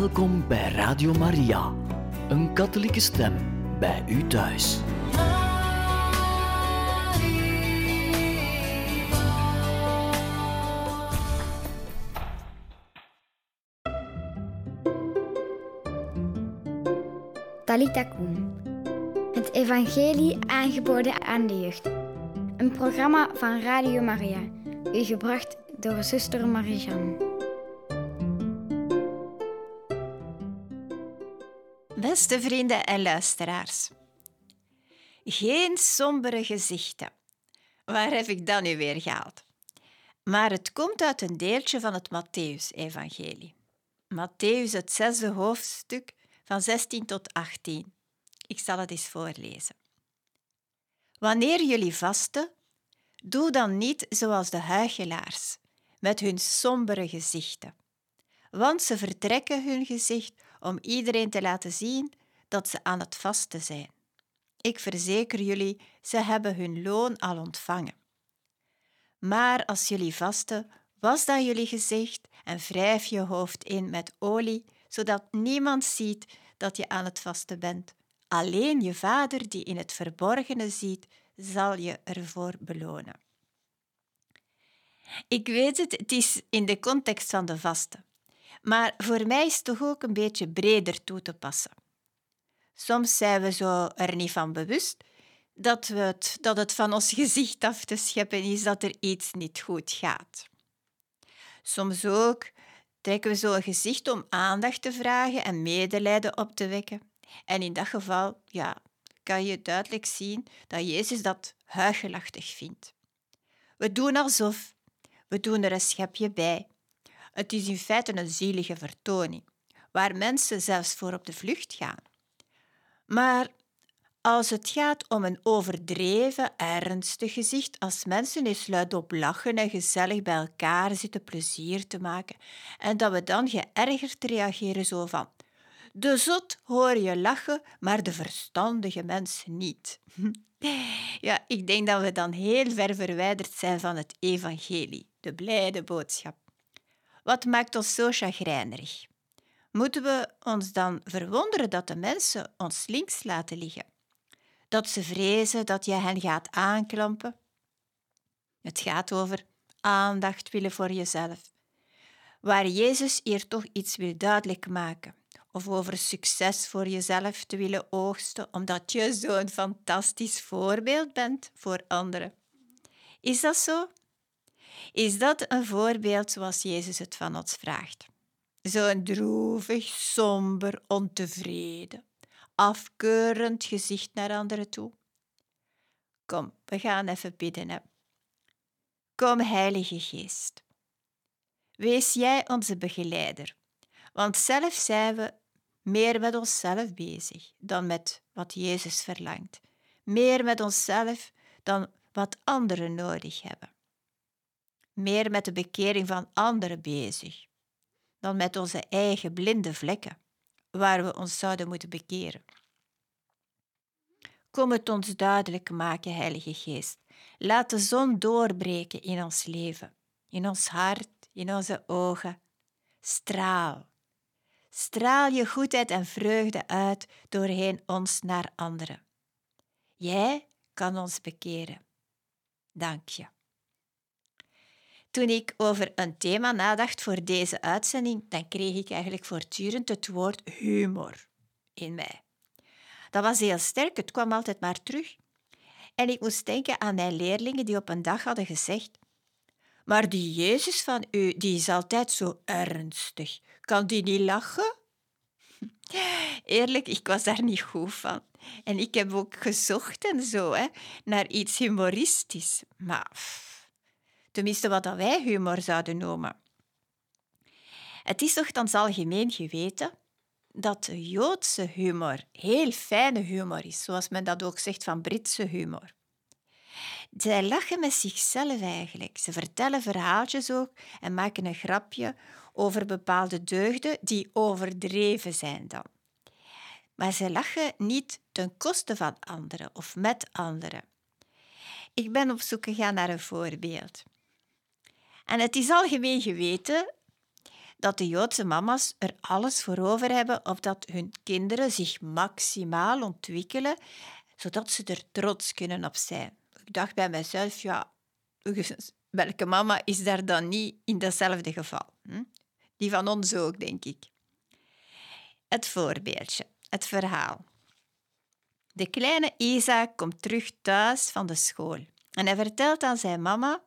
Welkom bij Radio Maria, een katholieke stem bij u thuis. Talita Koen. Het evangelie aangeboden aan de jeugd. Een programma van Radio Maria, u gebracht door zuster Marie-Jeanne. Beste vrienden en luisteraars. Geen sombere gezichten. Waar heb ik dat nu weer gehaald? Maar het komt uit een deeltje van het Matthäus-evangelie. Matthäus, het zesde hoofdstuk, van 16 tot 18. Ik zal het eens voorlezen. Wanneer jullie vasten, doe dan niet zoals de huichelaars, met hun sombere gezichten. Want ze vertrekken hun gezicht om iedereen te laten zien dat ze aan het vasten zijn. Ik verzeker jullie, ze hebben hun loon al ontvangen. Maar als jullie vasten, was dan jullie gezicht en wrijf je hoofd in met olie, zodat niemand ziet dat je aan het vasten bent. Alleen je vader die in het verborgene ziet, zal je ervoor belonen. Ik weet het, het is in de context van de vasten. Maar voor mij is het toch ook een beetje breder toe te passen. Soms zijn we zo er niet van bewust dat, we het, dat het van ons gezicht af te scheppen is dat er iets niet goed gaat. Soms ook trekken we zo een gezicht om aandacht te vragen en medelijden op te wekken. En in dat geval ja, kan je duidelijk zien dat Jezus dat huigelachtig vindt. We doen alsof, we doen er een schepje bij. Het is in feite een zielige vertoning, waar mensen zelfs voor op de vlucht gaan. Maar als het gaat om een overdreven, ernstig gezicht, als mensen eens luidop lachen en gezellig bij elkaar zitten plezier te maken, en dat we dan geërgerd reageren zo van de zot hoor je lachen, maar de verstandige mens niet. Ja, ik denk dat we dan heel ver verwijderd zijn van het evangelie, de blijde boodschap. Wat maakt ons zo chagrijnerig? Moeten we ons dan verwonderen dat de mensen ons links laten liggen? Dat ze vrezen dat je hen gaat aanklampen? Het gaat over aandacht willen voor jezelf. Waar Jezus hier toch iets wil duidelijk maken, of over succes voor jezelf te willen oogsten, omdat je zo'n fantastisch voorbeeld bent voor anderen. Is dat zo? Is dat een voorbeeld zoals Jezus het van ons vraagt? Zo'n droevig, somber, ontevreden, afkeurend gezicht naar anderen toe? Kom, we gaan even bidden. Hè. Kom, Heilige Geest. Wees jij onze begeleider, want zelf zijn we meer met onszelf bezig dan met wat Jezus verlangt. Meer met onszelf dan wat anderen nodig hebben. Meer met de bekering van anderen bezig dan met onze eigen blinde vlekken, waar we ons zouden moeten bekeren. Kom het ons duidelijk maken, Heilige Geest. Laat de zon doorbreken in ons leven, in ons hart, in onze ogen. Straal. Straal je goedheid en vreugde uit doorheen ons naar anderen. Jij kan ons bekeren. Dank je. Toen ik over een thema nadacht voor deze uitzending, dan kreeg ik eigenlijk voortdurend het woord humor in mij. Dat was heel sterk, het kwam altijd maar terug. En ik moest denken aan mijn leerlingen die op een dag hadden gezegd: Maar die Jezus van u, die is altijd zo ernstig. Kan die niet lachen? Eerlijk, ik was daar niet goed van. En ik heb ook gezocht en zo, hè, naar iets humoristisch. Maar tenminste wat wij humor zouden noemen. Het is toch dan algemeen geweten dat de Joodse humor heel fijne humor is, zoals men dat ook zegt van Britse humor. Zij lachen met zichzelf eigenlijk. Ze vertellen verhaaltjes ook en maken een grapje over bepaalde deugden die overdreven zijn dan. Maar ze lachen niet ten koste van anderen of met anderen. Ik ben op zoek gegaan naar een voorbeeld. En het is algemeen geweten dat de Joodse mama's er alles voor over hebben of dat hun kinderen zich maximaal ontwikkelen, zodat ze er trots kunnen op zijn. Ik dacht bij mezelf, ja, welke mama is daar dan niet in datzelfde geval? Hm? Die van ons ook, denk ik. Het voorbeeldje, het verhaal. De kleine Isaac komt terug thuis van de school en hij vertelt aan zijn mama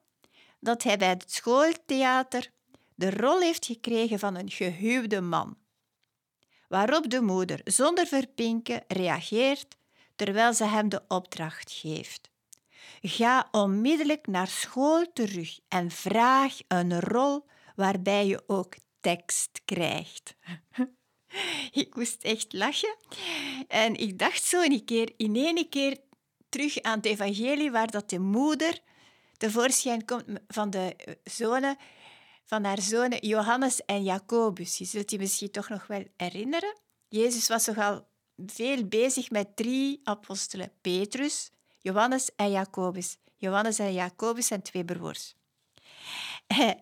dat hij bij het schooltheater de rol heeft gekregen van een gehuwde man. Waarop de moeder zonder verpinken reageert terwijl ze hem de opdracht geeft. Ga onmiddellijk naar school terug en vraag een rol waarbij je ook tekst krijgt. ik moest echt lachen. En ik dacht zo een keer, in één keer terug aan het evangelie waar dat de moeder tevoorschijn komt van de eh, zonen van haar zonen Johannes en Jacobus. Je zult je misschien toch nog wel herinneren. Jezus was nogal veel bezig met drie apostelen. Petrus, Johannes en Jacobus. Johannes en Jacobus zijn twee broers.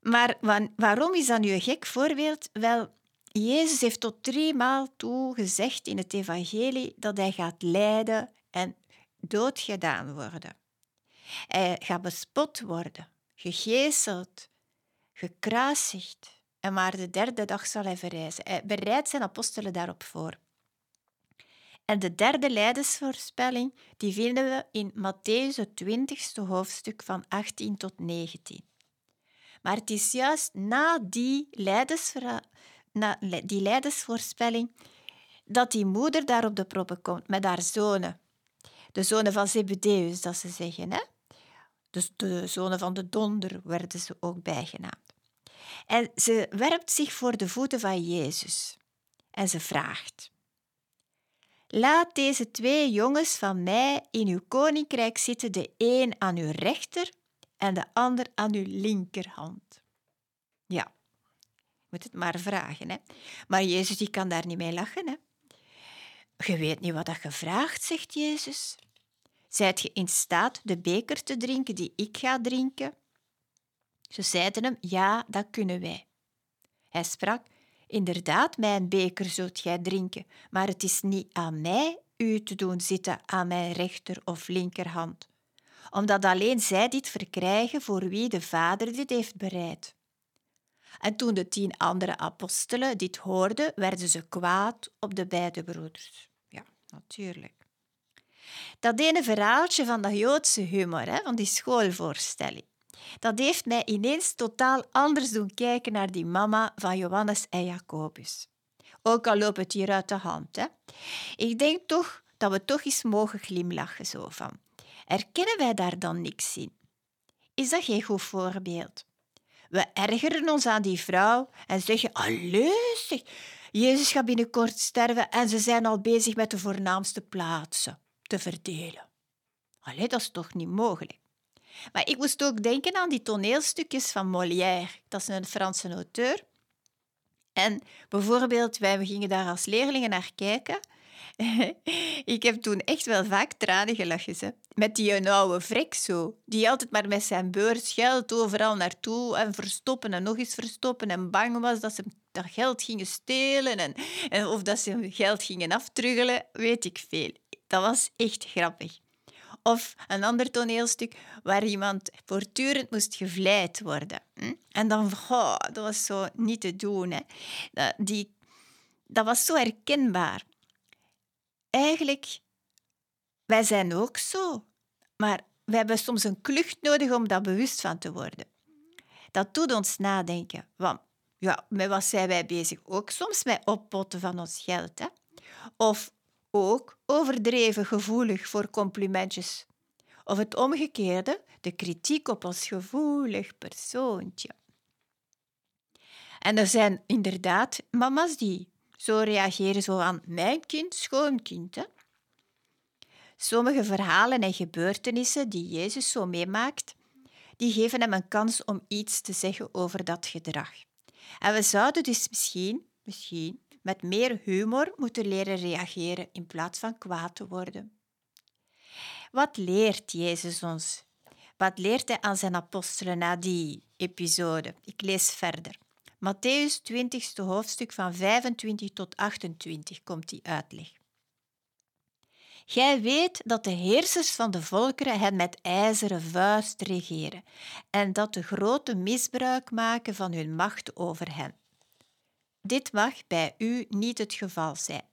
Maar waarom is dat nu een gek voorbeeld? Wel, Jezus heeft tot drie maal toe gezegd in het evangelie dat hij gaat lijden en doodgedaan worden. Hij gaat bespot worden, gegeeseld, gekruisigd. En maar de derde dag zal hij verrijzen. Hij bereidt zijn apostelen daarop voor. En de derde leidersvoorspelling die vinden we in Matthäus, het twintigste hoofdstuk van 18 tot 19. Maar het is juist na die, na die leidersvoorspelling dat die moeder daar op de proppen komt met haar zonen. De zonen van Zebedeus, dat ze zeggen. Hè? Dus de zonen van de donder werden ze ook bijgenaamd. En ze werpt zich voor de voeten van Jezus en ze vraagt: Laat deze twee jongens van mij in uw koninkrijk zitten, de een aan uw rechter en de ander aan uw linkerhand. Ja, moet het maar vragen. Hè? Maar Jezus die kan daar niet mee lachen. Hè? Je weet niet wat dat je vraagt, zegt Jezus. Zijt je in staat de beker te drinken die ik ga drinken? Ze zeiden hem, ja, dat kunnen wij. Hij sprak, inderdaad, mijn beker zult gij drinken, maar het is niet aan mij u te doen zitten aan mijn rechter of linkerhand, omdat alleen zij dit verkrijgen voor wie de Vader dit heeft bereid. En toen de tien andere apostelen dit hoorden, werden ze kwaad op de beide broeders. Ja, natuurlijk. Dat ene verhaaltje van dat Joodse humor, hè, van die schoolvoorstelling, dat heeft mij ineens totaal anders doen kijken naar die mama van Johannes en Jacobus. Ook al loopt het hier uit de hand. Hè. Ik denk toch dat we toch eens mogen glimlachen zo van. Erkennen wij daar dan niks in? Is dat geen goed voorbeeld? We ergeren ons aan die vrouw en zeggen: Allee, Jezus gaat binnenkort sterven en ze zijn al bezig met de voornaamste plaatsen te verdelen. Allee, dat is toch niet mogelijk? Maar ik moest ook denken aan die toneelstukjes van Molière. Dat is een Franse auteur. En bijvoorbeeld, wij gingen daar als leerlingen naar kijken. ik heb toen echt wel vaak tranen gelachen. Met die oude vrek zo, die altijd maar met zijn beurs geld overal naartoe en verstoppen en nog eens verstoppen en bang was dat ze dat geld gingen stelen en, en of dat ze geld gingen aftruggelen, weet ik veel. Dat was echt grappig. Of een ander toneelstuk waar iemand voortdurend moest gevleid worden. Hm? En dan, oh, dat was zo niet te doen. Hè. Dat, die, dat was zo herkenbaar. Eigenlijk, wij zijn ook zo. Maar we hebben soms een klucht nodig om daar bewust van te worden. Dat doet ons nadenken. Want ja, met wat zijn wij bezig? Ook soms met oppotten van ons geld. Hè? Of ook overdreven gevoelig voor complimentjes. Of het omgekeerde, de kritiek op ons gevoelig persoontje. En er zijn inderdaad mama's die zo reageren zo aan mijn kind, schoonkind. Hè? Sommige verhalen en gebeurtenissen die Jezus zo meemaakt, die geven hem een kans om iets te zeggen over dat gedrag. En we zouden dus misschien, misschien met meer humor moeten leren reageren in plaats van kwaad te worden. Wat leert Jezus ons? Wat leert hij aan zijn apostelen na die episode? Ik lees verder. Matthäus 20 hoofdstuk van 25 tot 28 komt die uitleg. Gij weet dat de heersers van de volkeren hen met ijzeren vuist regeren en dat de grote misbruik maken van hun macht over hen. Dit mag bij u niet het geval zijn.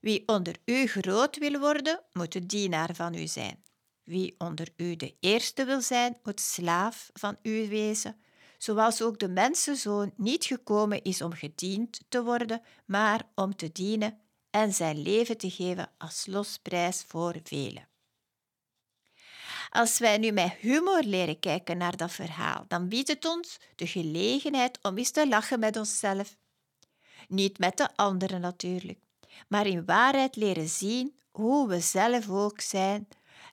Wie onder u groot wil worden, moet de dienaar van u zijn. Wie onder u de eerste wil zijn, moet slaaf van u wezen, zoals ook de mensenzoon niet gekomen is om gediend te worden, maar om te dienen en zijn leven te geven als losprijs voor velen. Als wij nu met humor leren kijken naar dat verhaal, dan biedt het ons de gelegenheid om eens te lachen met onszelf. Niet met de anderen natuurlijk, maar in waarheid leren zien hoe we zelf ook zijn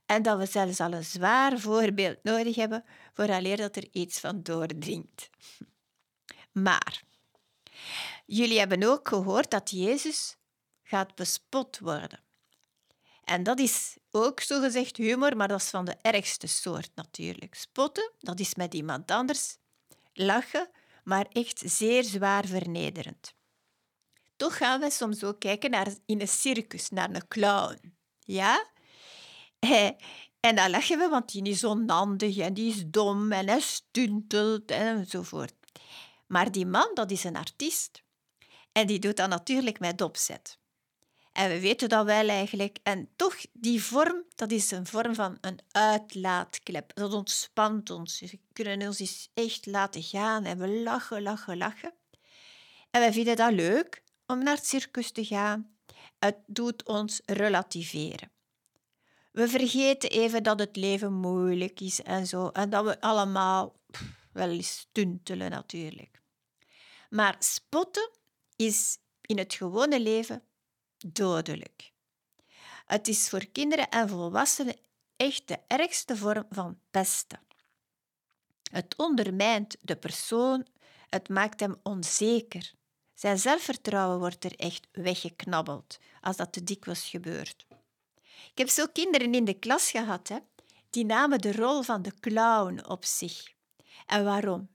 en dat we zelfs al een zwaar voorbeeld nodig hebben vooraleer dat er iets van doordringt. Maar jullie hebben ook gehoord dat Jezus gaat bespot worden. En dat is ook zogezegd humor, maar dat is van de ergste soort natuurlijk. Spotten, dat is met iemand anders. Lachen, maar echt zeer zwaar vernederend. Toch gaan we soms ook kijken naar, in een circus, naar een clown. Ja? En dan lachen we, want die is onhandig en die is dom en hij stuntelt enzovoort. Maar die man, dat is een artiest. En die doet dat natuurlijk met opzet. En we weten dat wel eigenlijk. En toch, die vorm, dat is een vorm van een uitlaatklep. Dat ontspant ons. We kunnen ons eens echt laten gaan en we lachen, lachen, lachen. En wij vinden dat leuk om naar het circus te gaan. Het doet ons relativeren. We vergeten even dat het leven moeilijk is en zo. En dat we allemaal wel eens stuntelen natuurlijk. Maar spotten is in het gewone leven dodelijk. Het is voor kinderen en volwassenen echt de ergste vorm van pesten. Het ondermijnt de persoon, het maakt hem onzeker. Zijn zelfvertrouwen wordt er echt weggeknabbeld als dat te dikwijls gebeurt. Ik heb zo kinderen in de klas gehad, hè, die namen de rol van de clown op zich. En waarom?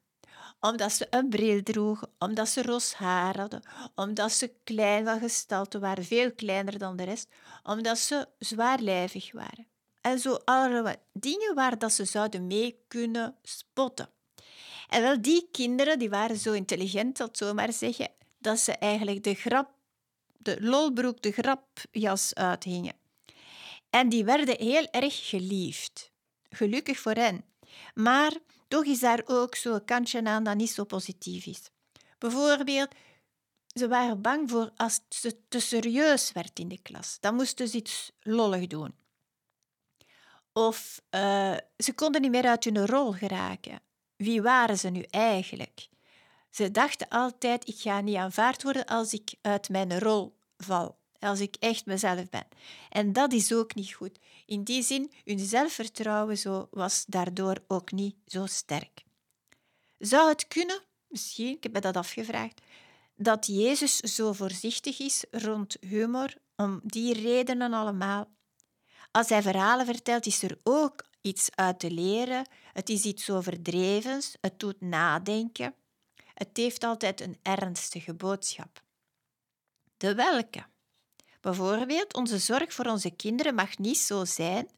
Omdat ze een bril droegen, omdat ze ros haar hadden, omdat ze klein van gestalte waren, veel kleiner dan de rest, omdat ze zwaarlijvig waren. En zo allerlei dingen waar dat ze zouden mee kunnen spotten. En wel, die kinderen die waren zo intelligent, dat zomaar zeggen, dat ze eigenlijk de grap, de lolbroek, de grapjas uithingen. En die werden heel erg geliefd. Gelukkig voor hen. Maar toch is daar ook zo'n kantje aan dat niet zo positief is. Bijvoorbeeld, ze waren bang voor als ze te serieus werd in de klas. Dan moesten ze iets lollig doen. Of uh, ze konden niet meer uit hun rol geraken. Wie waren ze nu eigenlijk? Ze dachten altijd, ik ga niet aanvaard worden als ik uit mijn rol val als ik echt mezelf ben. En dat is ook niet goed. In die zin, hun zelfvertrouwen zo was daardoor ook niet zo sterk. Zou het kunnen, misschien, ik heb me dat afgevraagd, dat Jezus zo voorzichtig is rond humor om die redenen allemaal? Als hij verhalen vertelt, is er ook iets uit te leren. Het is iets overdrevens, het doet nadenken. Het heeft altijd een ernstige boodschap. De welke? Bijvoorbeeld, onze zorg voor onze kinderen mag niet zo zijn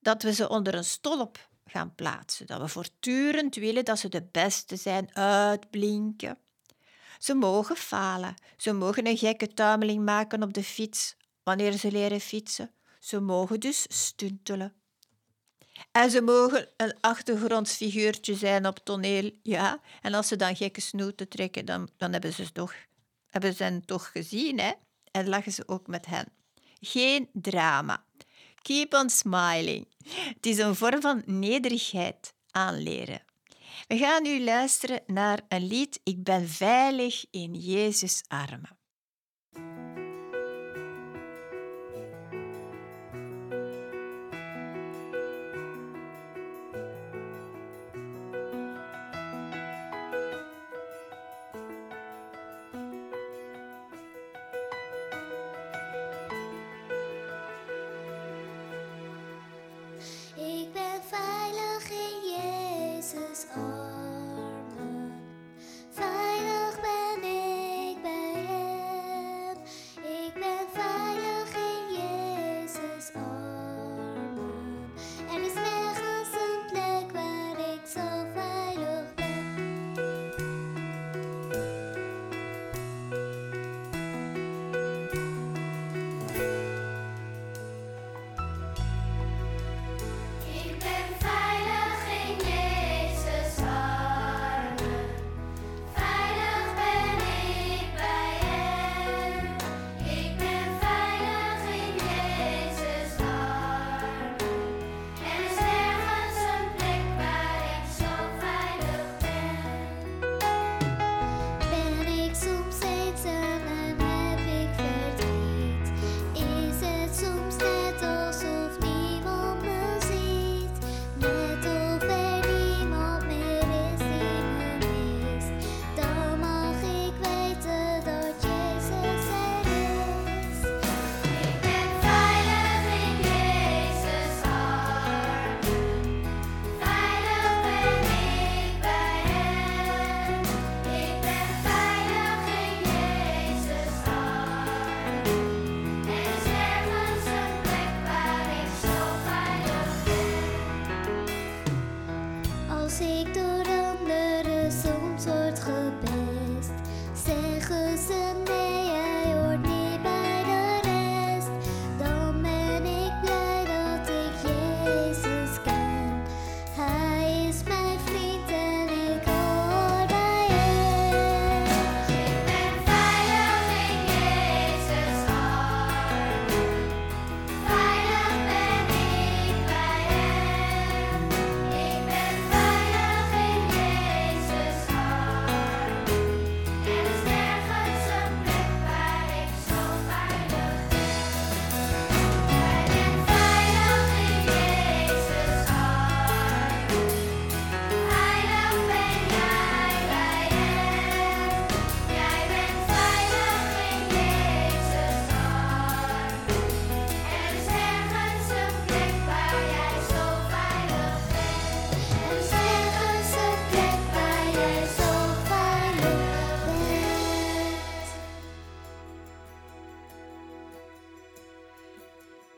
dat we ze onder een stolp gaan plaatsen, dat we voortdurend willen dat ze de beste zijn, uitblinken. Ze mogen falen, ze mogen een gekke tuimeling maken op de fiets wanneer ze leren fietsen. Ze mogen dus stuntelen. En ze mogen een achtergrondsfiguurtje zijn op toneel, ja. En als ze dan gekke snoeten trekken, dan, dan hebben ze toch, hebben ze hen toch gezien, hè en lachen ze ook met hen. Geen drama. Keep on smiling. Het is een vorm van nederigheid aanleren. We gaan nu luisteren naar een lied Ik ben veilig in Jezus armen.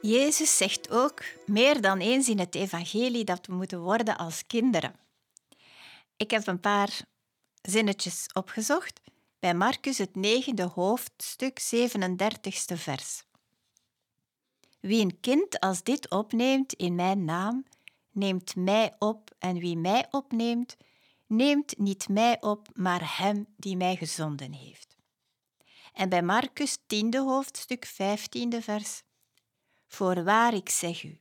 Jezus zegt ook meer dan eens in het evangelie dat we moeten worden als kinderen. Ik heb een paar zinnetjes opgezocht bij Marcus het negende hoofdstuk 37ste vers. Wie een kind als dit opneemt in mijn naam, neemt mij op en wie mij opneemt, neemt niet mij op, maar hem die mij gezonden heeft. En bij Marcus tiende hoofdstuk 15e vers. Voorwaar ik zeg u,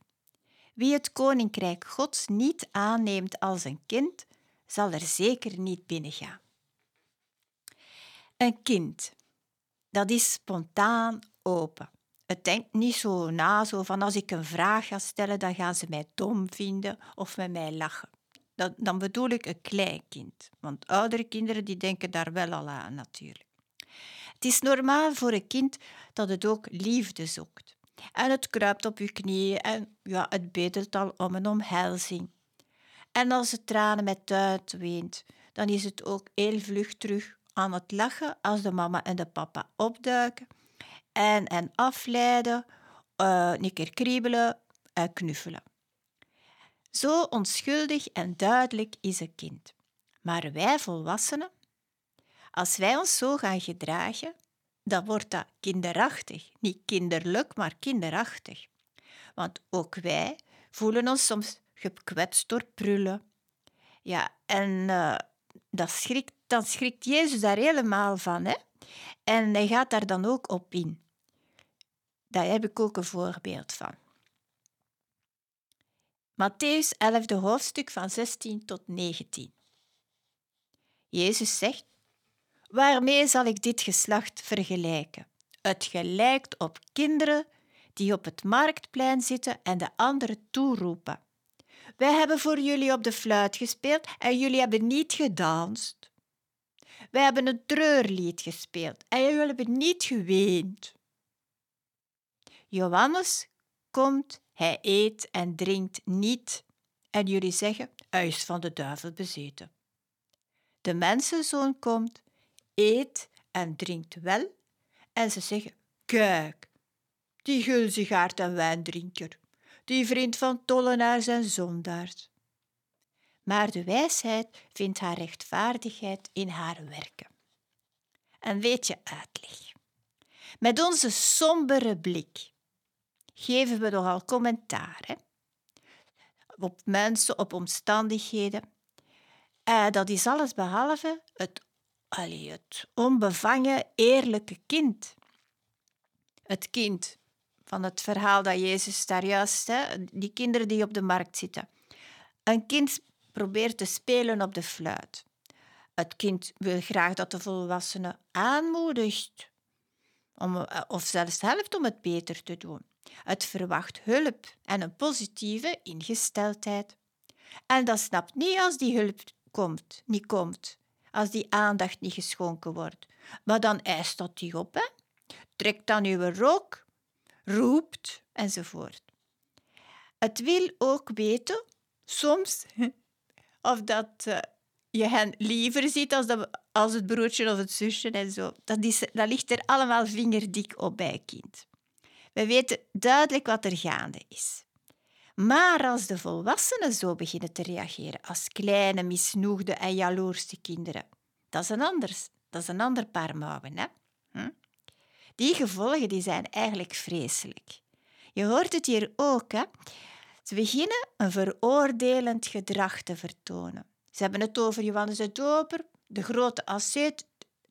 wie het koninkrijk Gods niet aanneemt als een kind, zal er zeker niet binnengaan. Een kind, dat is spontaan open. Het denkt niet zo na, zo van als ik een vraag ga stellen, dan gaan ze mij dom vinden of met mij lachen. Dan bedoel ik een klein kind, want oudere kinderen die denken daar wel al aan natuurlijk. Het is normaal voor een kind dat het ook liefde zoekt. En het kruipt op je knieën en ja, het bedelt al om een omhelzing. En als het tranen met tuit weent, dan is het ook heel vlug terug aan het lachen als de mama en de papa opduiken en, en afleiden, uh, een keer kriebelen en knuffelen. Zo onschuldig en duidelijk is een kind. Maar wij volwassenen, als wij ons zo gaan gedragen, dan wordt dat kinderachtig. Niet kinderlijk, maar kinderachtig. Want ook wij voelen ons soms gekwetst door prullen. Ja, en uh, dat schrikt, dan schrikt Jezus daar helemaal van. Hè? En hij gaat daar dan ook op in. Daar heb ik ook een voorbeeld van. Matthäus 11, hoofdstuk van 16 tot 19. Jezus zegt: Waarmee zal ik dit geslacht vergelijken? Het gelijkt op kinderen die op het marktplein zitten en de anderen toeroepen. Wij hebben voor jullie op de fluit gespeeld en jullie hebben niet gedanst. Wij hebben een treurlied gespeeld en jullie hebben niet geweend. Johannes komt, hij eet en drinkt niet. En jullie zeggen, hij is van de duivel bezeten. De mensenzoon komt, eet en drinkt wel. En ze zeggen, kijk, die gulzigaard en wijndrinker, die vriend van tollenaars en zondaars. Maar de wijsheid vindt haar rechtvaardigheid in haar werken. En weet je uitleg? Met onze sombere blik geven we nogal commentaar hè? op mensen, op omstandigheden. Uh, dat is alles behalve het, allee, het onbevangen, eerlijke kind. Het kind van het verhaal dat Jezus daar juist, hè, die kinderen die op de markt zitten. Een kind probeert te spelen op de fluit. Het kind wil graag dat de volwassene aanmoedigt om, eh, of zelfs helpt om het beter te doen. Het verwacht hulp en een positieve ingesteldheid. En dat snapt niet als die hulp komt, niet komt, als die aandacht niet geschonken wordt. Maar dan eist dat die op, hè? trekt dan uw rok, roept enzovoort. Het wil ook weten, soms, of dat uh, je hen liever ziet als, de, als het broertje of het zusje en zo. Dat, is, dat ligt er allemaal vingerdik op bij kind. We weten duidelijk wat er gaande is. Maar als de volwassenen zo beginnen te reageren als kleine, misnoegde en jaloerste kinderen, dat is een, anders, dat is een ander paar mouwen. Hè? Hm? Die gevolgen die zijn eigenlijk vreselijk. Je hoort het hier ook. Hè? Ze beginnen een veroordelend gedrag te vertonen. Ze hebben het over Johannes de Doper, de grote asceet,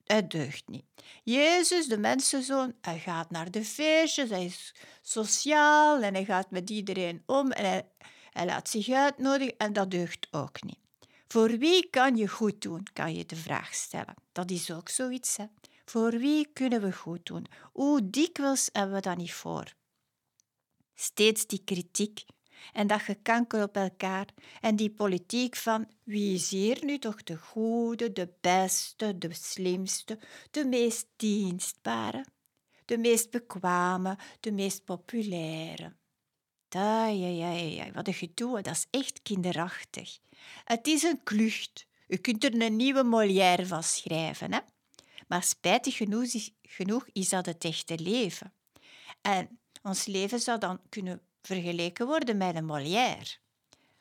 het deugt niet. Jezus, de mensenzoon, hij gaat naar de feestjes, hij is sociaal en hij gaat met iedereen om en hij, hij laat zich uitnodigen en dat deugt ook niet. Voor wie kan je goed doen, kan je de vraag stellen. Dat is ook zoiets. Hè? Voor wie kunnen we goed doen? Hoe dikwijls hebben we dat niet voor? Steeds die kritiek en dat gekanker op elkaar en die politiek van wie is hier nu toch de goede, de beste, de slimste, de meest dienstbare, de meest bekwame, de meest populaire. Ja, ja, ja, wat een gedoe, dat is echt kinderachtig. Het is een klucht. U kunt er een nieuwe Molière van schrijven, hè? Maar spijtig genoeg genoeg is dat het echte leven. En Ons leven zou dan kunnen vergeleken worden met een Molière.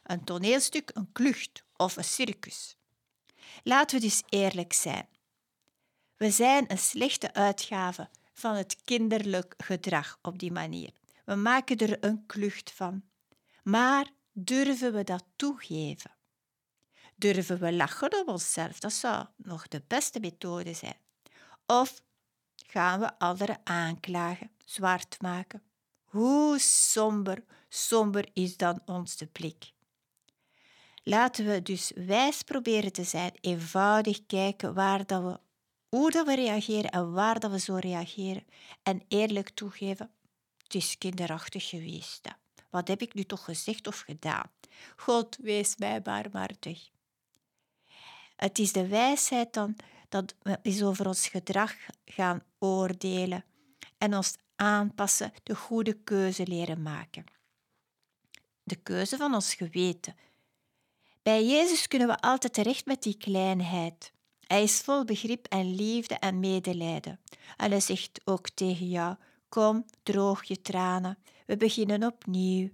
Een toneelstuk, een klucht of een circus. Laten we dus eerlijk zijn. We zijn een slechte uitgave van het kinderlijk gedrag op die manier. We maken er een klucht van. Maar durven we dat toegeven? Durven we lachen op onszelf? Dat zou nog de beste methode zijn. Of gaan we anderen aanklagen, zwart maken? Hoe somber, somber is dan onze blik? Laten we dus wijs proberen te zijn, eenvoudig kijken waar dat we, hoe dat we reageren en waar dat we zo reageren. En eerlijk toegeven, het is kinderachtig geweest. Wat heb ik nu toch gezegd of gedaan? God, wees mij barmhartig. Het is de wijsheid dan dat we eens over ons gedrag gaan oordelen en ons aanpassen, de goede keuze leren maken. De keuze van ons geweten. Bij Jezus kunnen we altijd terecht met die kleinheid. Hij is vol begrip en liefde en medelijden. En hij zegt ook tegen jou: Kom, droog je tranen. We beginnen opnieuw.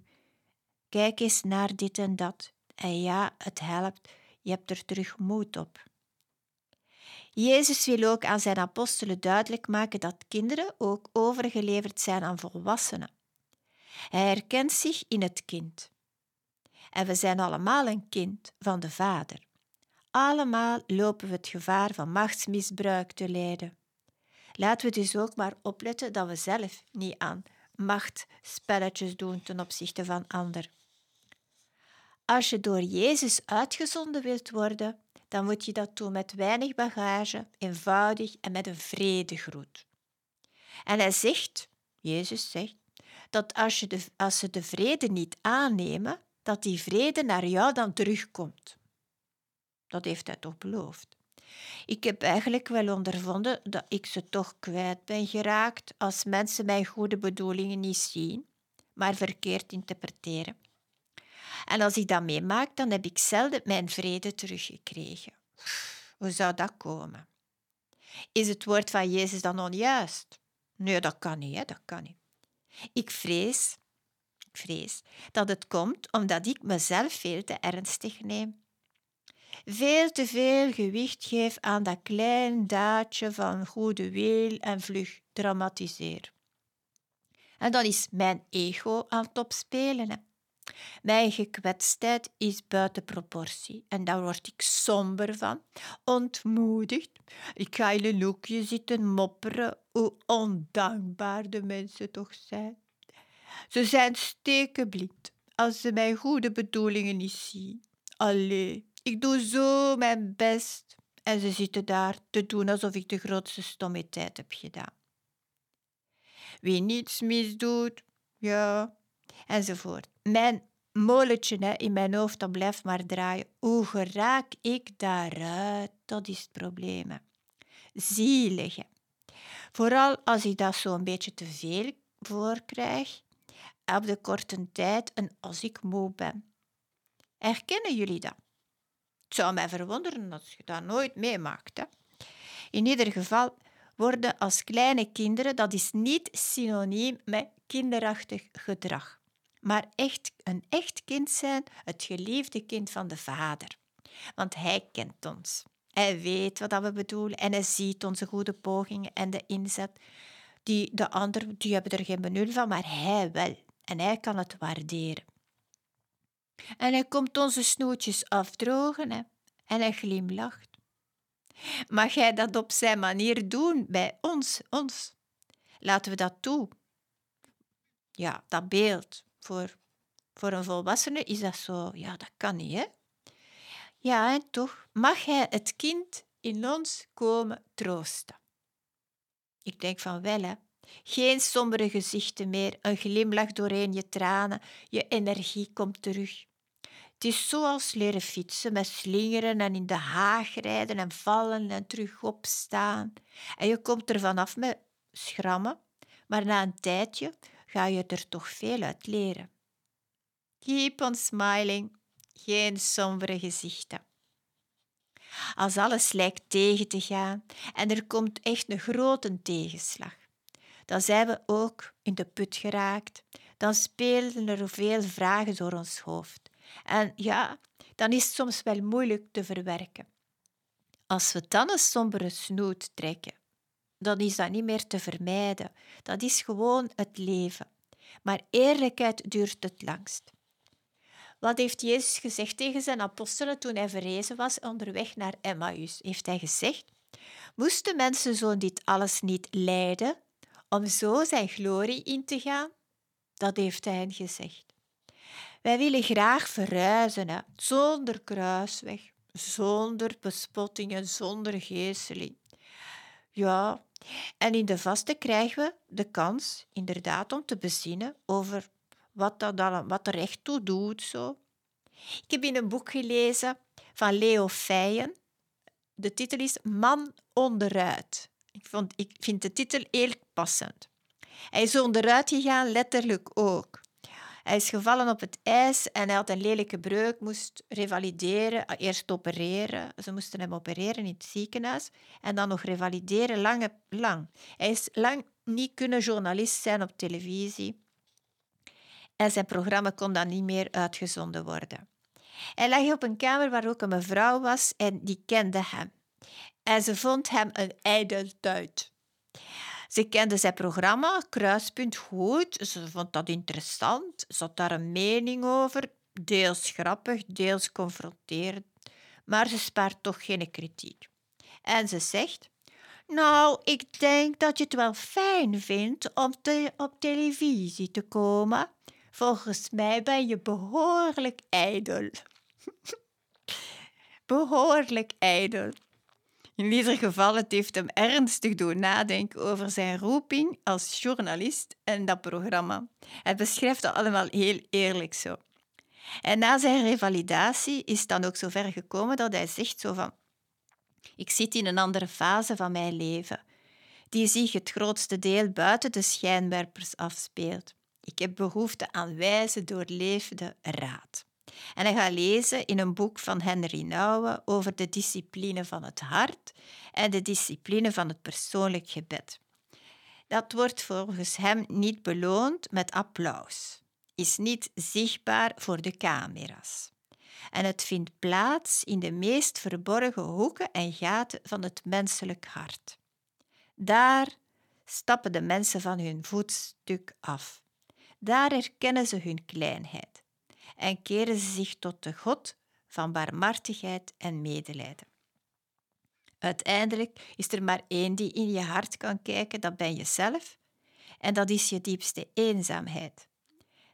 Kijk eens naar dit en dat. En ja, het helpt. Je hebt er terug moed op. Jezus wil ook aan zijn apostelen duidelijk maken dat kinderen ook overgeleverd zijn aan volwassenen. Hij herkent zich in het kind. En we zijn allemaal een kind van de Vader. Allemaal lopen we het gevaar van machtsmisbruik te lijden. Laten we dus ook maar opletten dat we zelf niet aan machtspelletjes doen ten opzichte van anderen. Als je door Jezus uitgezonden wilt worden, dan moet je dat doen met weinig bagage, eenvoudig en met een vredegroet. En hij zegt, Jezus zegt, dat als, je de, als ze de vrede niet aannemen, dat die vrede naar jou dan terugkomt. Dat heeft hij toch beloofd. Ik heb eigenlijk wel ondervonden dat ik ze toch kwijt ben geraakt als mensen mijn goede bedoelingen niet zien, maar verkeerd interpreteren. En als ik dat meemaak, dan heb ik zelden mijn vrede teruggekregen. Hoe zou dat komen? Is het woord van Jezus dan onjuist? Nee, dat kan niet, hè? dat kan niet. Ik vrees, ik vrees dat het komt omdat ik mezelf veel te ernstig neem. Veel te veel gewicht geef aan dat klein daadje van goede wil en vlug dramatiseer. En dan is mijn ego aan het opspelen. Mijn gekwetstheid is buiten proportie en daar word ik somber van, ontmoedigd. Ik ga in een hoekje zitten mopperen hoe ondankbaar de mensen toch zijn. Ze zijn stekenblind als ze mijn goede bedoelingen niet zien. Allee, ik doe zo mijn best en ze zitten daar te doen alsof ik de grootste stommiteit heb gedaan. Wie niets misdoet, ja, enzovoort. Mijn moletje hè, in mijn hoofd, blijft maar draaien. Hoe geraak ik daaruit? Dat is het probleem. Zielige. Vooral als ik dat zo'n beetje te veel voor krijg, op de korte tijd en als ik moe ben. Herkennen jullie dat? Het zou mij verwonderen als je dat nooit meemaakt. Hè? In ieder geval worden als kleine kinderen, dat is niet synoniem met kinderachtig gedrag maar echt een echt kind zijn, het geliefde kind van de Vader. Want Hij kent ons. Hij weet wat we bedoelen en hij ziet onze goede pogingen en de inzet. Die, de anderen die hebben er geen benul van, maar hij wel. En hij kan het waarderen. En hij komt onze snoetjes afdrogen hè? en hij glimlacht. Mag hij dat op zijn manier doen bij ons, ons? Laten we dat toe. Ja, dat beeld voor, voor een volwassene is dat zo, ja, dat kan niet, hè? Ja, en toch mag hij het kind in ons komen troosten. Ik denk van wel, hè. Geen sombere gezichten meer, een glimlach doorheen je tranen, je energie komt terug. Het is zoals leren fietsen met slingeren en in de haag rijden en vallen en terug opstaan. En je komt er vanaf met schrammen, maar na een tijdje ga je er toch veel uit leren. Keep on smiling, geen sombere gezichten. Als alles lijkt tegen te gaan en er komt echt een grote tegenslag, dan zijn we ook in de put geraakt. Dan spelen er veel vragen door ons hoofd. En ja, dan is het soms wel moeilijk te verwerken. Als we dan een sombere snoet trekken, dan is dat niet meer te vermijden. Dat is gewoon het leven. Maar eerlijkheid duurt het langst. Wat heeft Jezus gezegd tegen zijn apostelen toen hij verrezen was onderweg naar Emmaus? Heeft hij gezegd: Moesten mensen zo dit alles niet lijden om zo zijn glorie in te gaan? Dat heeft hij gezegd. Wij willen graag verhuizen, zonder kruisweg, zonder bespottingen, zonder geesteling. Ja, en in de vaste krijgen we de kans inderdaad om te bezinnen over wat, dat, wat er echt toe doet. Zo. Ik heb in een boek gelezen van Leo Feijen. De titel is Man onderuit. Ik, vond, ik vind de titel heel passend. Hij is onderuit gegaan, letterlijk ook. Hij is gevallen op het ijs en hij had een lelijke breuk, moest revalideren, eerst opereren. Ze moesten hem opereren in het ziekenhuis en dan nog revalideren, lange, lang. Hij is lang niet kunnen journalist zijn op televisie en zijn programma kon dan niet meer uitgezonden worden. Hij lag op een kamer waar ook een mevrouw was en die kende hem. En ze vond hem een ijdeltuit. Ze kende zijn programma, Kruispunt, goed. Ze vond dat interessant. Ze had daar een mening over, deels grappig, deels confronterend. Maar ze spaart toch geen kritiek. En ze zegt: Nou, ik denk dat je het wel fijn vindt om te, op televisie te komen. Volgens mij ben je behoorlijk ijdel. behoorlijk ijdel. In ieder geval, het heeft hem ernstig doen nadenken over zijn roeping als journalist en dat programma. Hij beschrijft dat allemaal heel eerlijk zo. En na zijn revalidatie is het dan ook zo ver gekomen dat hij zegt zo van ik zit in een andere fase van mijn leven, die zich het grootste deel buiten de schijnwerpers afspeelt. Ik heb behoefte aan wijze, doorleefde raad. En hij gaat lezen in een boek van Henry Nouwen over de discipline van het hart en de discipline van het persoonlijk gebed. Dat wordt volgens hem niet beloond met applaus, is niet zichtbaar voor de camera's. En het vindt plaats in de meest verborgen hoeken en gaten van het menselijk hart. Daar stappen de mensen van hun voetstuk af. Daar erkennen ze hun kleinheid en keren ze zich tot de God van barmhartigheid en medelijden. Uiteindelijk is er maar één die in je hart kan kijken, dat ben jezelf, en dat is je diepste eenzaamheid.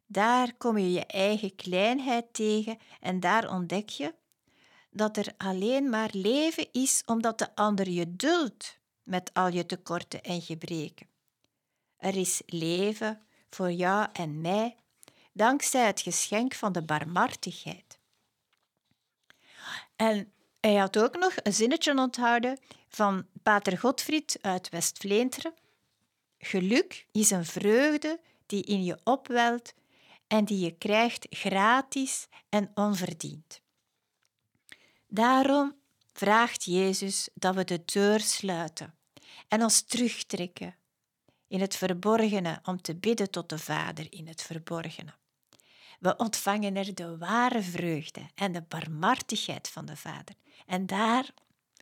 Daar kom je je eigen kleinheid tegen en daar ontdek je dat er alleen maar leven is omdat de ander je duldt met al je tekorten en gebreken. Er is leven voor jou en mij dankzij het geschenk van de barmhartigheid. En hij had ook nog een zinnetje onthouden van Pater Godfried uit West-Vlaanderen. Geluk is een vreugde die in je opwelt en die je krijgt gratis en onverdiend. Daarom vraagt Jezus dat we de deur sluiten en ons terugtrekken in het verborgene om te bidden tot de Vader in het verborgene. We ontvangen er de ware vreugde en de barmhartigheid van de Vader. En daar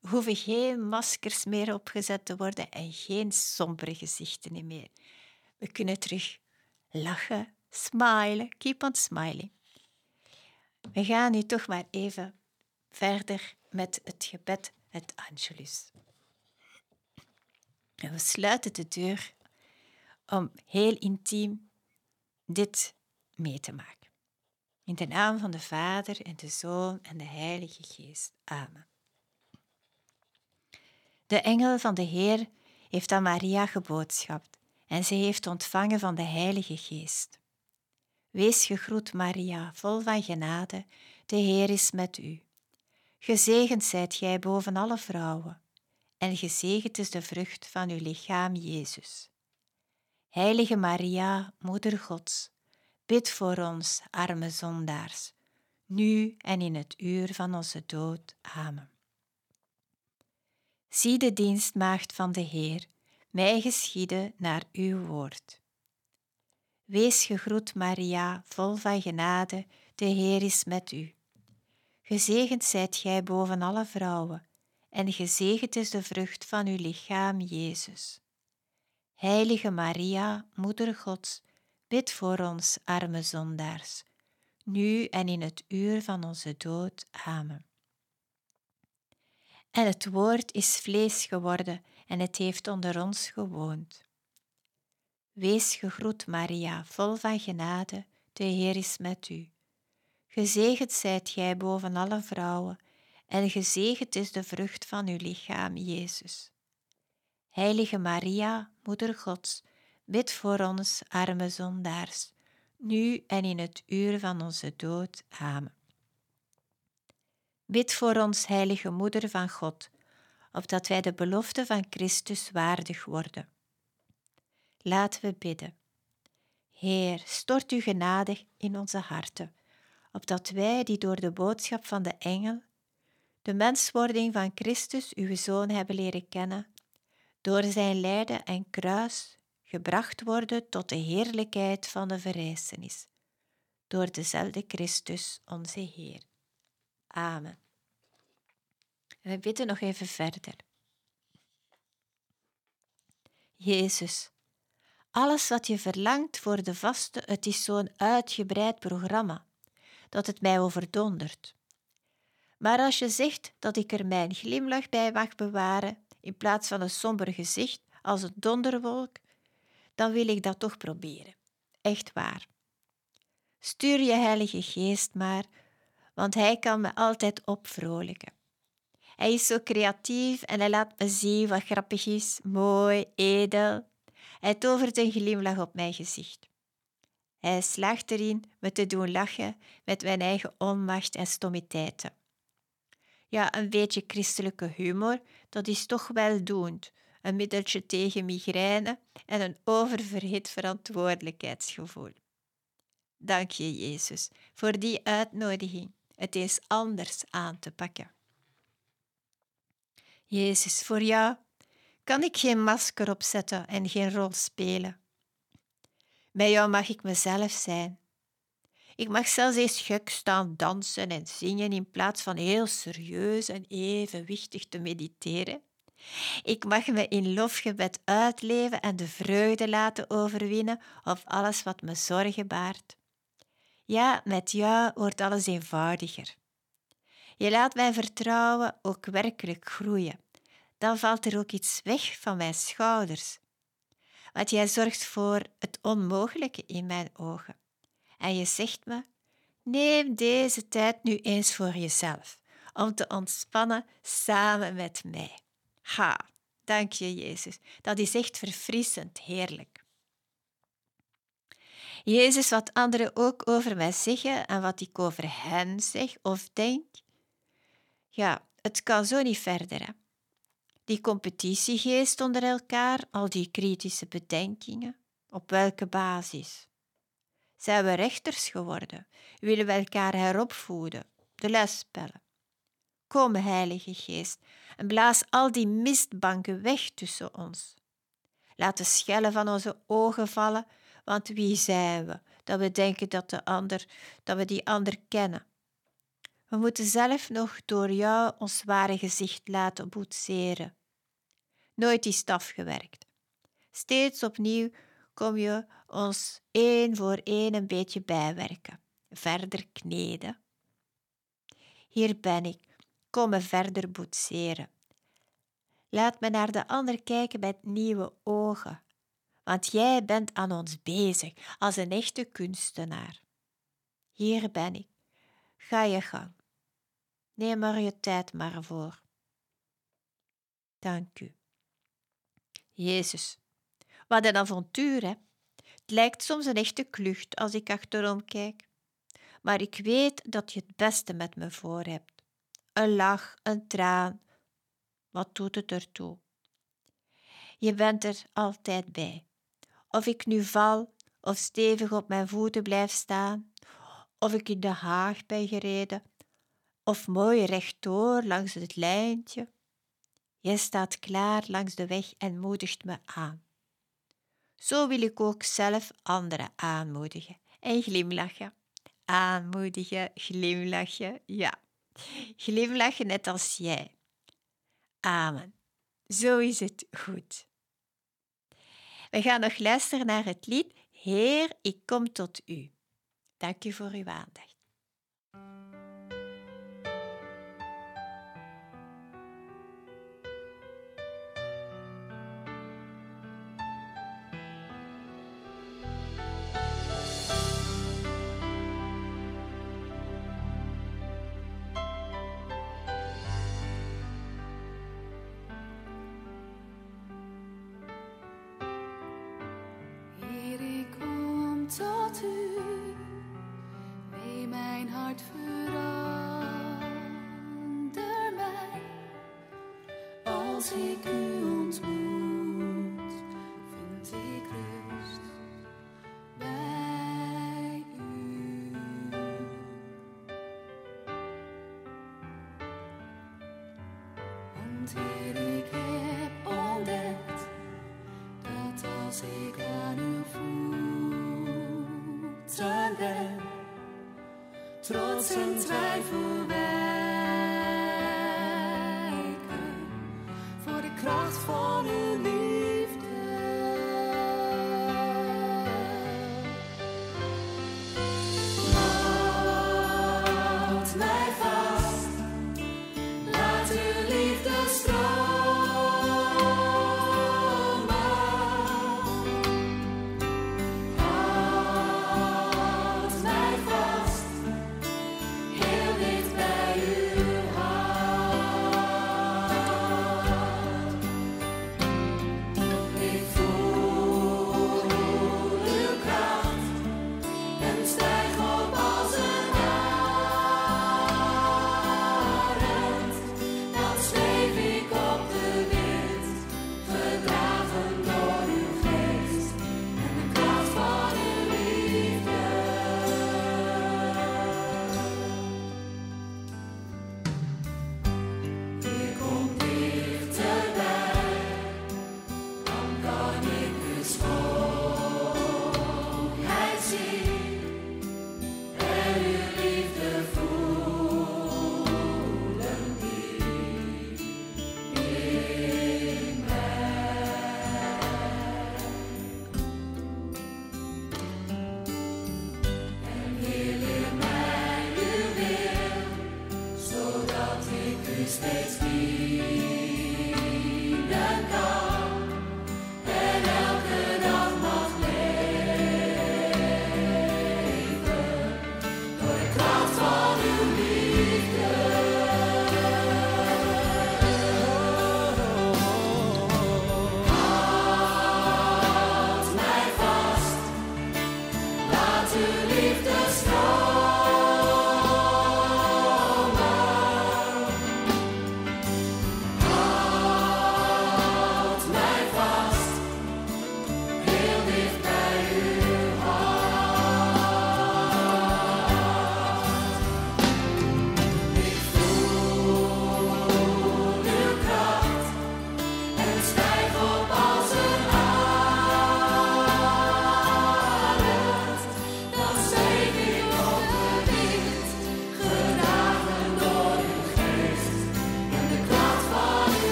hoeven geen maskers meer opgezet te worden en geen sombere gezichten meer. We kunnen terug lachen, smilen, keep on smiling. We gaan nu toch maar even verder met het gebed, het Angelus. En we sluiten de deur om heel intiem dit mee te maken. In de naam van de Vader en de Zoon en de Heilige Geest. Amen. De engel van de Heer heeft aan Maria geboodschapt en ze heeft ontvangen van de Heilige Geest. Wees gegroet, Maria, vol van genade, de Heer is met u. Gezegend zijt gij boven alle vrouwen, en gezegend is de vrucht van uw lichaam, Jezus. Heilige Maria, Moeder Gods, Bid voor ons, arme zondaars, nu en in het uur van onze dood. Amen. Zie de dienstmaagd van de Heer, mij geschieden naar uw woord. Wees gegroet, Maria, vol van genade, de Heer is met u. Gezegend zijt gij boven alle vrouwen, en gezegend is de vrucht van uw lichaam, Jezus. Heilige Maria, Moeder Gods, bid voor ons, arme zondaars, nu en in het uur van onze dood. Amen. En het woord is vlees geworden en het heeft onder ons gewoond. Wees gegroet, Maria, vol van genade, de Heer is met u. Gezegend zijt gij boven alle vrouwen, en gezegend is de vrucht van uw lichaam, Jezus. Heilige Maria, Moeder Gods, bid voor ons, arme zondaars, nu en in het uur van onze dood. Amen. Bid voor ons, Heilige Moeder van God, opdat wij de belofte van Christus waardig worden. Laten we bidden. Heer, stort u genadig in onze harten, opdat wij, die door de boodschap van de engel, de menswording van Christus, uw Zoon, hebben leren kennen, door zijn lijden en kruis gebracht worden tot de heerlijkheid van de verrijzenis, door dezelfde Christus, onze Heer. Amen. we bidden nog even verder. Jezus, alles wat je verlangt voor de vaste, het is zo'n uitgebreid programma, dat het mij overdondert. Maar als je zegt dat ik er mijn glimlach bij mag bewaren, in plaats van een somber gezicht als een donderwolk, dan wil ik dat toch proberen. Echt waar. Stuur je Heilige Geest maar, want Hij kan me altijd opvrolijken. Hij is zo creatief en hij laat me zien wat grappig is, mooi, edel. Hij tovert een glimlach op mijn gezicht. Hij slaagt erin me te doen lachen met mijn eigen onmacht en stommiteiten. Ja, een beetje christelijke humor, dat is toch weldoend. Een middeltje tegen migraine en een oververhit verantwoordelijkheidsgevoel. Dank je, Jezus, voor die uitnodiging het eens anders aan te pakken. Jezus, voor jou kan ik geen masker opzetten en geen rol spelen. Bij jou mag ik mezelf zijn. Ik mag zelfs eens gek staan dansen en zingen in plaats van heel serieus en evenwichtig te mediteren. Ik mag me in lofgebed uitleven en de vreugde laten overwinnen op alles wat me zorgen baart. Ja, met jou wordt alles eenvoudiger. Je laat mijn vertrouwen ook werkelijk groeien. Dan valt er ook iets weg van mijn schouders. Want jij zorgt voor het onmogelijke in mijn ogen. En je zegt me: neem deze tijd nu eens voor jezelf, om te ontspannen samen met mij. Ha, dank je, Jezus. Dat is echt verfrissend heerlijk. Jezus, wat anderen ook over mij zeggen en wat ik over hen zeg of denk, ja, het kan zo niet verder. Hè? Die competitiegeest onder elkaar, al die kritische bedenkingen, op welke basis? Zijn we rechters geworden? Willen we elkaar heropvoeden? De lesspellen. Kom, Heilige Geest, en blaas al die mistbanken weg tussen ons. Laat de schellen van onze ogen vallen, want wie zijn we, dat we denken dat, de ander, dat we die ander kennen? We moeten zelf nog door jou ons ware gezicht laten boetseren. Nooit is het afgewerkt. Steeds opnieuw kom je ons één voor één een beetje bijwerken, verder kneden. Hier ben ik, kom me verder boetseren. Laat me naar de ander kijken met nieuwe ogen, want jij bent aan ons bezig als een echte kunstenaar. Hier ben ik, ga je gang. Neem er je tijd maar voor. Dank u. Jezus, wat een avontuur, hè? Het lijkt soms een echte klucht als ik achterom kijk. Maar ik weet dat je het beste met me voor hebt. Een lach, een traan. Wat doet het ertoe? Je bent er altijd bij. Of ik nu val of stevig op mijn voeten blijf staan, of ik in de haag ben gereden, of mooi rechtdoor langs het lijntje. Je staat klaar langs de weg en moedigt me aan. Zo wil ik ook zelf anderen aanmoedigen en glimlachen. Aanmoedigen, glimlachen, ja. Glimlachen net als jij. Amen. Zo is het goed. We gaan nog luisteren naar het lied Heer, ik kom tot u. Dank u voor uw aandacht. Trots en twijfel